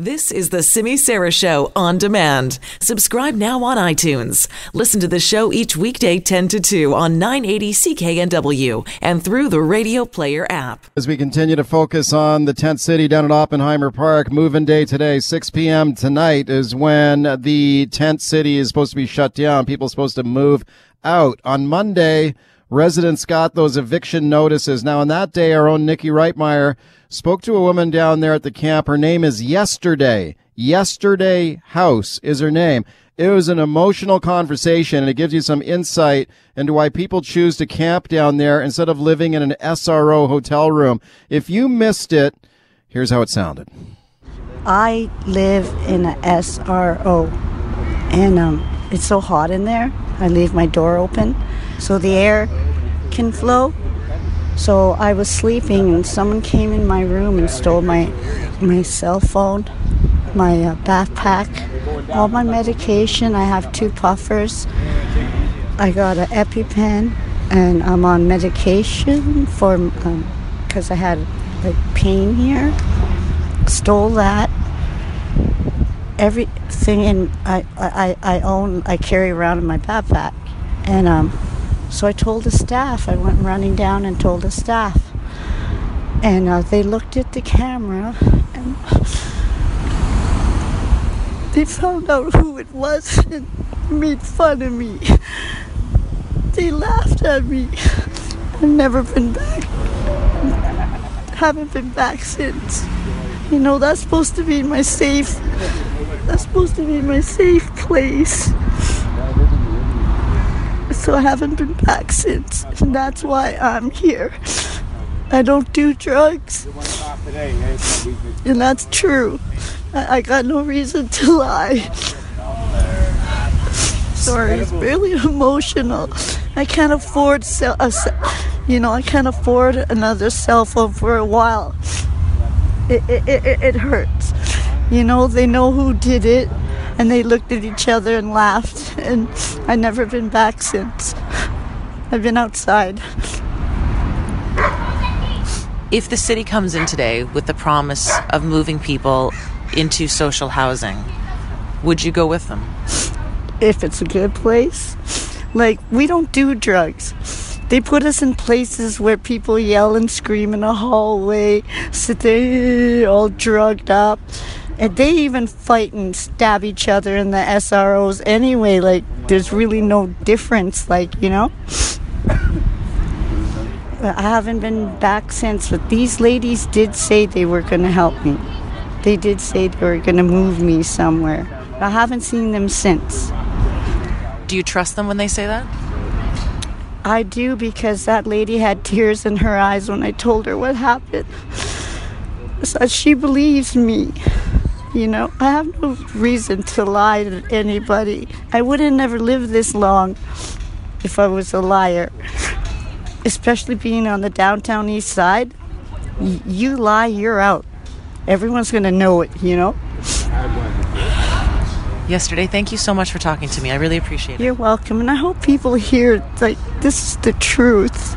This is the Simi Sara Show on demand. Subscribe now on iTunes. Listen to the show each weekday 10 to 2 on 980 CKNW and through the Radio Player app. As we continue to focus on the tent city down at Oppenheimer Park, move-in day today, 6 p.m. tonight is when the tent city is supposed to be shut down. People supposed to move out. On Monday, residents got those eviction notices. Now, on that day, our own Nikki Reitmeyer spoke to a woman down there at the camp. Her name is Yesterday. Yesterday House is her name. It was an emotional conversation and it gives you some insight into why people choose to camp down there instead of living in an SRO hotel room. If you missed it, here's how it sounded. I live in a SRO and um, it's so hot in there. I leave my door open so the air can flow so I was sleeping, and someone came in my room and stole my my cell phone, my uh, backpack, all my medication. I have two puffers. I got an EpiPen, and I'm on medication for because um, I had like pain here. Stole that. Everything in I, I I own I carry around in my backpack, and um so I told the staff, I went running down and told the staff. And uh, they looked at the camera and they found out who it was and made fun of me. They laughed at me. I've never been back. Haven't been back since. You know, that's supposed to be my safe. That's supposed to be my safe place so I haven't been back since. And that's why I'm here. I don't do drugs. And that's true. I, I got no reason to lie. Sorry, it's really emotional. I can't afford, a, you know, I can't afford another cell phone for a while. It, it, it, it hurts. You know, they know who did it and they looked at each other and laughed. And I've never been back since. I've been outside. If the city comes in today with the promise of moving people into social housing, would you go with them? If it's a good place. Like, we don't do drugs. They put us in places where people yell and scream in a hallway, sit there all drugged up. And they even fight and stab each other in the SROs anyway. Like, there's really no difference, like, you know? I haven't been back since, but these ladies did say they were going to help me. They did say they were going to move me somewhere. I haven't seen them since. Do you trust them when they say that? I do because that lady had tears in her eyes when I told her what happened. So she believes me. You know, I have no reason to lie to anybody. I would have never lived this long if I was a liar. Especially being on the downtown east side. You lie, you're out. Everyone's going to know it, you know? Yesterday, thank you so much for talking to me. I really appreciate it. You're welcome. And I hope people hear, like, this is the truth.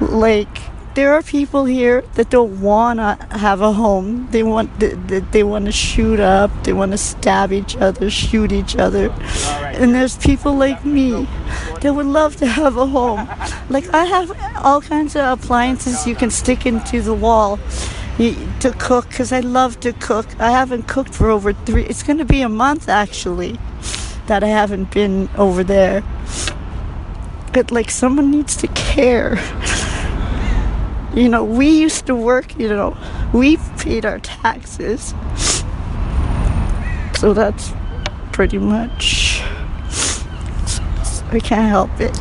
Like, there are people here that don't want to have a home. They want they, they want to shoot up. They want to stab each other, shoot each other. And there's people like me that would love to have a home. Like I have all kinds of appliances you can stick into the wall to cook because I love to cook. I haven't cooked for over three. It's going to be a month actually that I haven't been over there. But like someone needs to care. You know, we used to work, you know, we paid our taxes. So that's pretty much. I can't help it.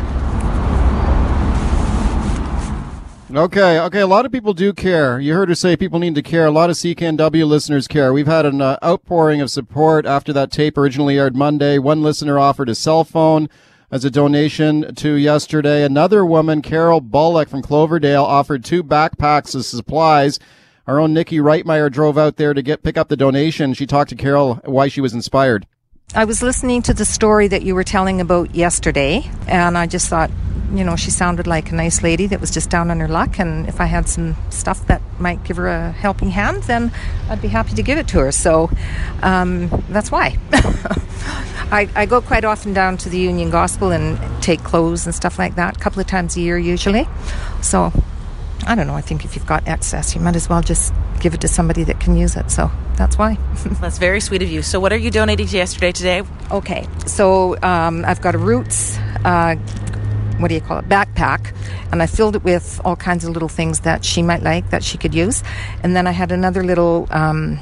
Okay, okay. A lot of people do care. You heard her say people need to care. A lot of CKNW listeners care. We've had an uh, outpouring of support after that tape originally aired Monday. One listener offered a cell phone as a donation to yesterday. Another woman, Carol Bullock from Cloverdale, offered two backpacks of supplies. Our own Nikki Reitmeyer drove out there to get pick up the donation. She talked to Carol why she was inspired. I was listening to the story that you were telling about yesterday, and I just thought, you know, she sounded like a nice lady that was just down on her luck. And if I had some stuff that might give her a helping hand, then I'd be happy to give it to her. So um, that's why. I, I, go quite often down to the Union Gospel and take clothes and stuff like that, a couple of times a year usually. So I don't know. I think if you've got excess, you might as well just give it to somebody that can use it. So that's why. that's very sweet of you. So, what are you donating to yesterday today? Okay, so um, I've got a Roots. Uh, what do you call it? Backpack, and I filled it with all kinds of little things that she might like that she could use, and then I had another little. Um,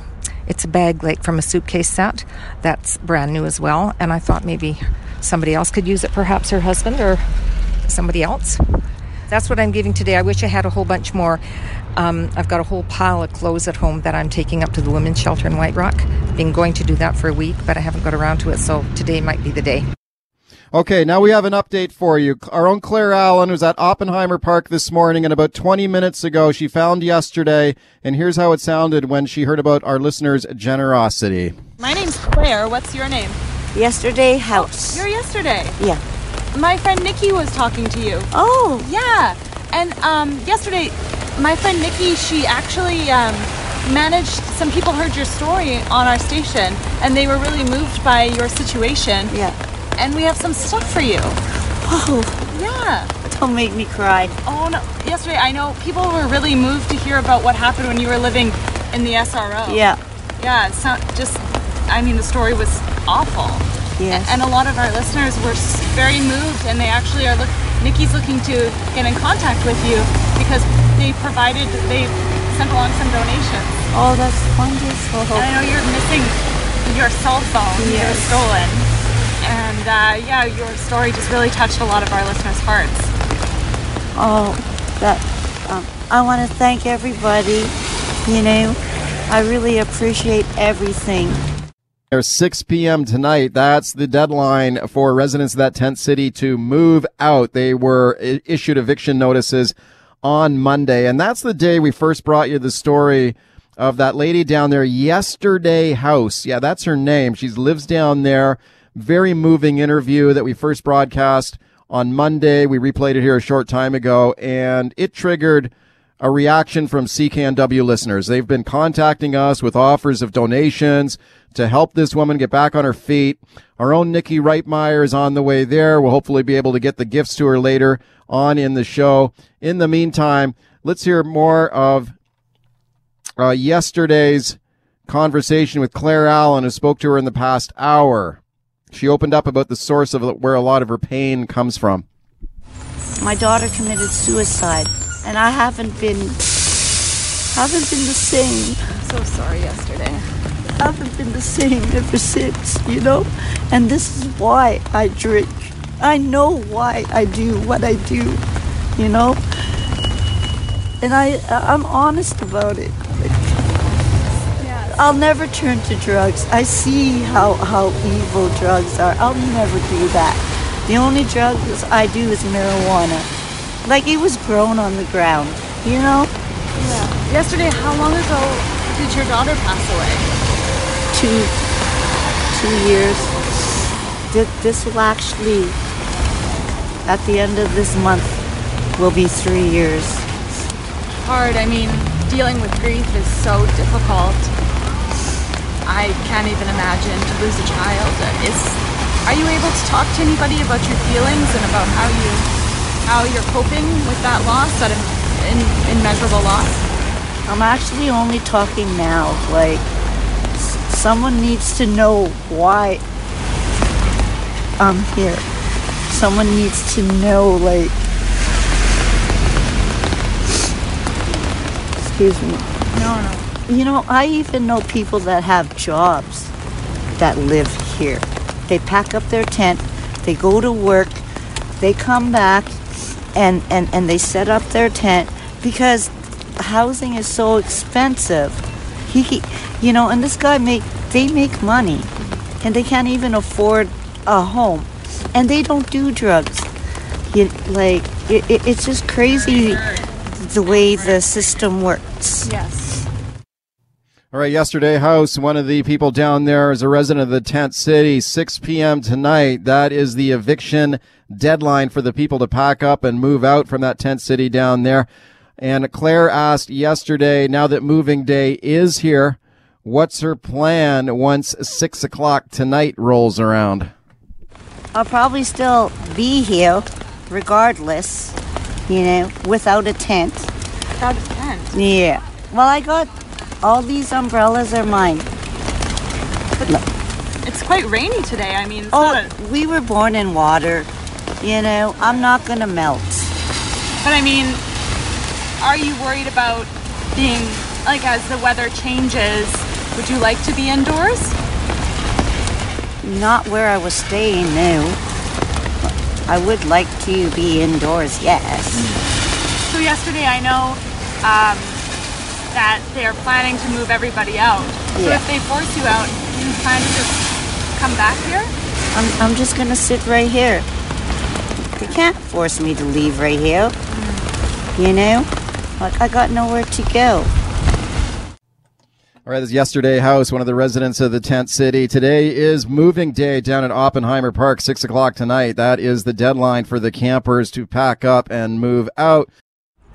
it's a bag like from a suitcase set that's brand new as well, and I thought maybe somebody else could use it, perhaps her husband or somebody else. That's what I'm giving today. I wish I had a whole bunch more. Um, I've got a whole pile of clothes at home that I'm taking up to the women's shelter in White Rock. Been going to do that for a week, but I haven't got around to it, so today might be the day. Okay, now we have an update for you. Our own Claire Allen was at Oppenheimer Park this morning, and about 20 minutes ago, she found yesterday, and here's how it sounded when she heard about our listeners' generosity. My name's Claire. What's your name? Yesterday House. You're yesterday. Yeah. My friend Nikki was talking to you. Oh. Yeah. And um, yesterday, my friend Nikki, she actually um, managed, some people heard your story on our station and they were really moved by your situation. Yeah. And we have some stuff for you. Oh. Yeah. Don't make me cry. Oh, no. Yesterday, I know people were really moved to hear about what happened when you were living in the SRO. Yeah. Yeah. So just, I mean, the story was awful. Yes. And a lot of our listeners were very moved, and they actually are look. Nikki's looking to get in contact with you because they provided, they sent along some donations. Oh, that's wonderful. And I know you're missing your cell phone. Yes. It was stolen. And uh, yeah, your story just really touched a lot of our listeners' hearts. Oh, that. Um, I want to thank everybody. You know, I really appreciate everything. 6 p.m. tonight. That's the deadline for residents of that tent city to move out. They were issued eviction notices on Monday. And that's the day we first brought you the story of that lady down there, Yesterday House. Yeah, that's her name. She lives down there. Very moving interview that we first broadcast on Monday. We replayed it here a short time ago and it triggered a reaction from CKNW listeners. They've been contacting us with offers of donations to help this woman get back on her feet. Our own Nikki Reitmeyer is on the way there. We'll hopefully be able to get the gifts to her later on in the show. In the meantime, let's hear more of uh, yesterday's conversation with Claire Allen, who spoke to her in the past hour. She opened up about the source of where a lot of her pain comes from. My daughter committed suicide and I haven't been haven't been the same. I'm so sorry yesterday. I haven't been the same ever since, you know? And this is why I drink. I know why I do what I do, you know? And I I'm honest about it. I'll never turn to drugs. I see how, how evil drugs are. I'll never do that. The only drugs I do is marijuana like it was grown on the ground, you know? Yeah. Yesterday, how long ago did your daughter pass away? Two, two years. This will actually, at the end of this month, will be three years. Hard. I mean, dealing with grief is so difficult. I can't even imagine to lose a child. Is are you able to talk to anybody about your feelings and about how you how you're coping with that loss, that in, immeasurable loss? I'm actually only talking now. Like, someone needs to know why I'm here. Someone needs to know, like, excuse me. No, no. You know, I even know people that have jobs that live here. They pack up their tent, they go to work, they come back, and, and, and they set up their tent because housing is so expensive. He, you know, and this guy make they make money, and they can't even afford a home, and they don't do drugs. You, like it, it, it's just crazy the way the system works. Yes. All right, yesterday, House, one of the people down there is a resident of the tent city. 6 p.m. tonight. That is the eviction deadline for the people to pack up and move out from that tent city down there. And Claire asked yesterday, now that moving day is here, what's her plan once 6 o'clock tonight rolls around? I'll probably still be here regardless, you know, without a tent. Without a tent. Yeah. Well, I got all these umbrellas are mine. It's quite rainy today. I mean, Oh, a, we were born in water. You know, I'm not gonna melt. but I mean, are you worried about being like as the weather changes? Would you like to be indoors? Not where I was staying, no. I would like to be indoors, yes. So yesterday, I know um, that they're planning to move everybody out. So Yeah. if they force you out, you plan to just come back here? I'm, I'm just gonna sit right here. They can't force me to leave right here. You know? Like, I got nowhere to go. All right, this is yesterday house, one of the residents of the tent city. Today is moving day down at Oppenheimer Park, six o'clock tonight. That is the deadline for the campers to pack up and move out.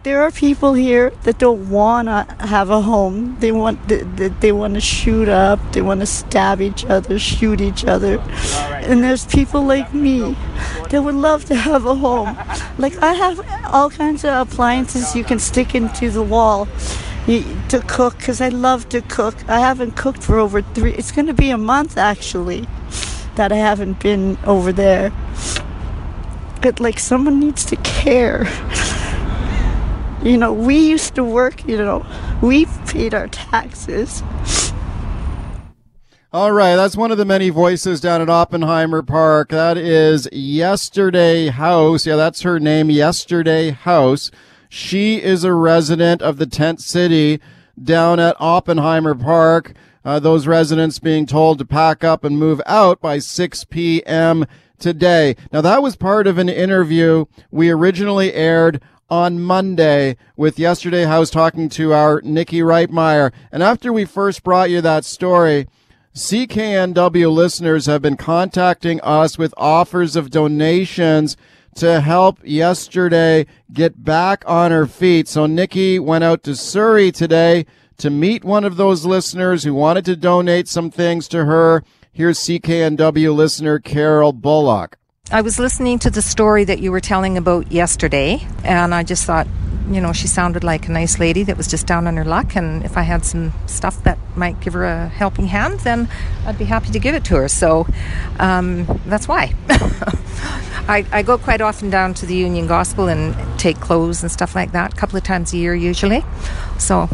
There are people here that don't want to have a home. They want they, they, want to shoot up. They want to stab each other, shoot each other. And there's people like me that would love to have a home. Like I have all kinds of appliances you can stick into the wall to cook because I love to cook. I haven't cooked for over three. It's going to be a month actually that I haven't been over there. But like someone needs to care. You know, we used to work, you know, we paid our taxes. All right, that's one of the many voices down at Oppenheimer Park. That is Yesterday House. Yeah, that's her name, Yesterday House. She is a resident of the tent city down at Oppenheimer Park. Uh, those residents being told to pack up and move out by 6 p.m. today. Now, that was part of an interview we originally aired on Monday with Yesterday House talking to our Nikki Reitmeyer. And after we first brought you that story, CKNW listeners have been contacting us with offers of donations to help yesterday get back on her feet. So Nikki went out to Surrey today to meet one of those listeners who wanted to donate some things to her. Here's CKNW listener Carol Bullock. I was listening to the story that you were telling about yesterday, and I just thought, you know, she sounded like a nice lady that was just down on her luck. And if I had some stuff that might give her a helping hand, then I'd be happy to give it to her. So um, that's why. I, I go quite often down to the Union Gospel and take clothes and stuff like that, a couple of times a year usually. So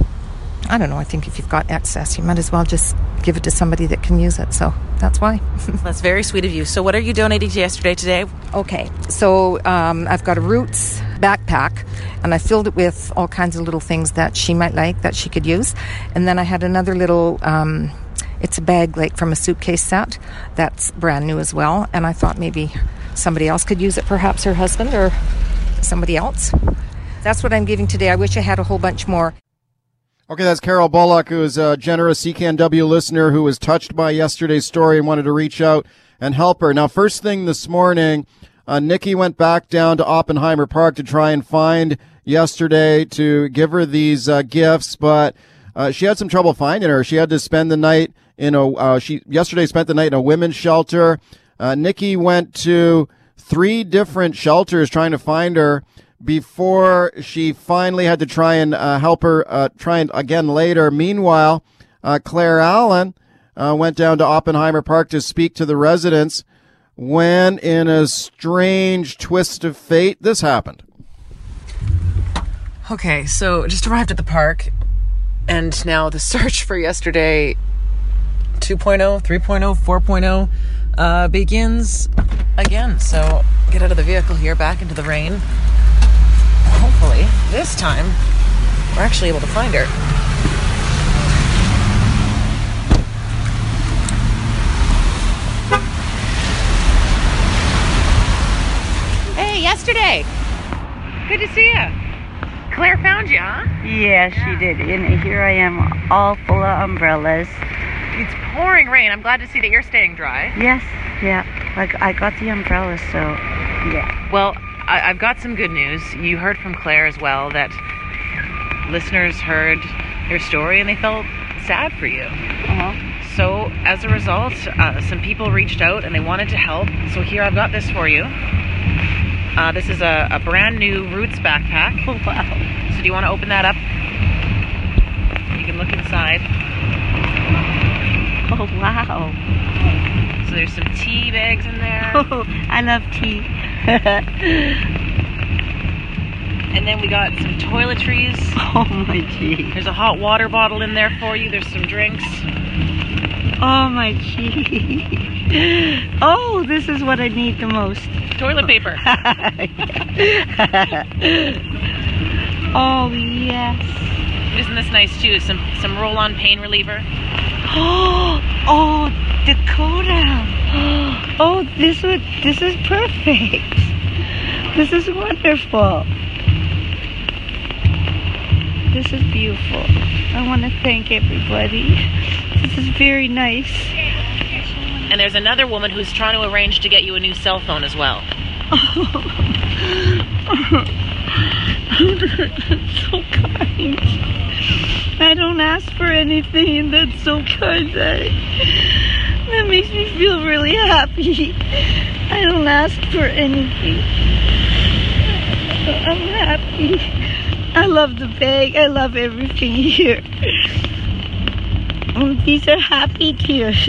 I don't know. I think if you've got excess, you might as well just give it to somebody that can use it. So that's why. That's very sweet of you. So, what are you donating to yesterday today? Okay, so um, I've got a Roots backpack, and I filled it with all kinds of little things that she might like that she could use. And then I had another little. Um, it's a bag like from a suitcase set that's brand new as well. And I thought maybe somebody else could use it, perhaps her husband or somebody else. That's what I'm giving today. I wish I had a whole bunch more. Okay, that's Carol Bullock, who is a generous CKNW listener who was touched by yesterday's story and wanted to reach out and help her. Now, first thing this morning, uh, Nikki went back down to Oppenheimer Park to try and find yesterday to give her these uh, gifts, but uh, she had some trouble finding her. She had to spend the night in a. Uh, she yesterday spent the night in a women's shelter. Uh, Nikki went to three different shelters trying to find her before she finally had to try and uh, help her uh, try and again later. Meanwhile, uh, Claire Allen uh, went down to Oppenheimer Park to speak to the residents when, in a strange twist of fate, this happened. Okay, so just arrived at the park, and now the search for yesterday 2.0, 3.0, 4.0 uh, begins again. So get out of the vehicle here, back into the rain. Hopefully, this time, we're actually able to find her. Hey, yesterday. Good to see you. Claire found you, huh? Yeah, she did. And here I am, all full of umbrellas. It's pouring rain. I'm glad to see that you're staying dry. Yes, yeah. Like I got the umbrellas, so yeah. Well, I, I've got some good news. You heard from Claire as well that listeners heard your story and they felt sad for you. Uh-huh. So, as a result, uh, some people reached out and they wanted to help. So, here I've got this for you. Uh, this is a, a brand new Roots backpack. Oh, wow. So, do you want to open that up? You can look inside. Oh, wow. So, there's some tea bags in there. Oh, I love tea. And then we got some toiletries. oh, my gee. There's a hot water bottle in there for you. There's some drinks. Oh, my gee. Oh, this is what I need the most. Toilet paper. oh, yes. Isn't this nice too? Some some roll-on pain reliever. Oh, oh, Dakota. Oh, this would this is perfect. This is wonderful. This is beautiful. I want to thank everybody. This is very nice. And there's another woman who's trying to arrange to get you a new cell phone as well. so kind. I don't ask for anything, that's so kind. That, that makes me feel really happy. I don't ask for anything. I'm happy. I love the bag. I love everything here. Oh, These are happy tears.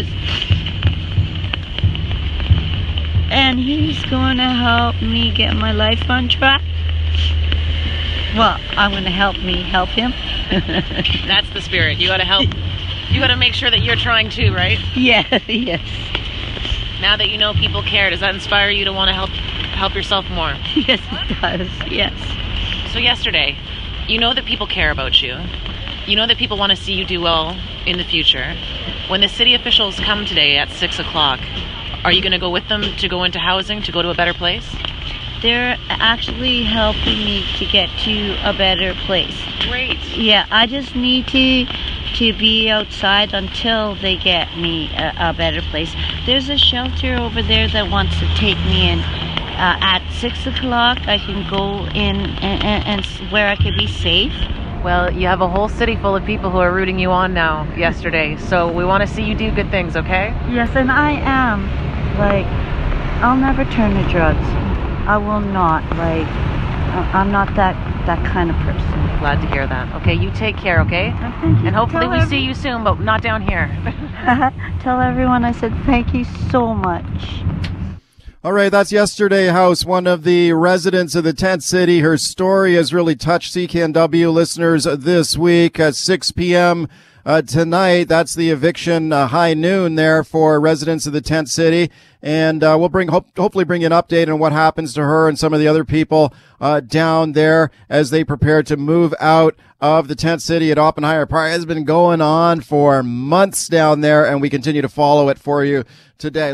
And he's going to help me get my life on track. Well, I'm going to help me help him. That's the spirit. You got to help. You got to make sure that you're trying too, right? yes, yes. Now that you know people care, does that inspire you to want to help help yourself more? Yes, it does. Yes. So yesterday, you know that people care about you. You know that people want to see you do well in the future. When the city officials come today at six o'clock, are you going to go with them to go into housing to go to a better place? They're actually helping me to get to a better place. Great. Yeah, I just need to to be outside until they get me a, a better place. There's a shelter over there that wants to take me in. Uh, at six o'clock, I can go in and, and, and where I can be safe. Well, you have a whole city full of people who are rooting you on now yesterday. So we want to see you do good things, okay? Yes, and I am. Like, I'll never turn to drugs. I will not. Like, I'm not that that kind of person. Glad to hear that. Okay, you take care, okay? Oh, thank you. And hopefully Tell we every- see you soon, but not down here. Tell everyone I said thank you so much. All right, that's yesterday house, one of the residents of the tent city. Her story has really touched CKNW listeners this week at 6 p.m. Uh, tonight. That's the eviction uh, high noon there for residents of the tent city. And uh, we'll bring hope, hopefully bring an update on what happens to her and some of the other people uh, down there as they prepare to move out of the tent city at Oppenheimer Park. Has been going on for months down there, and we continue to follow it for you today.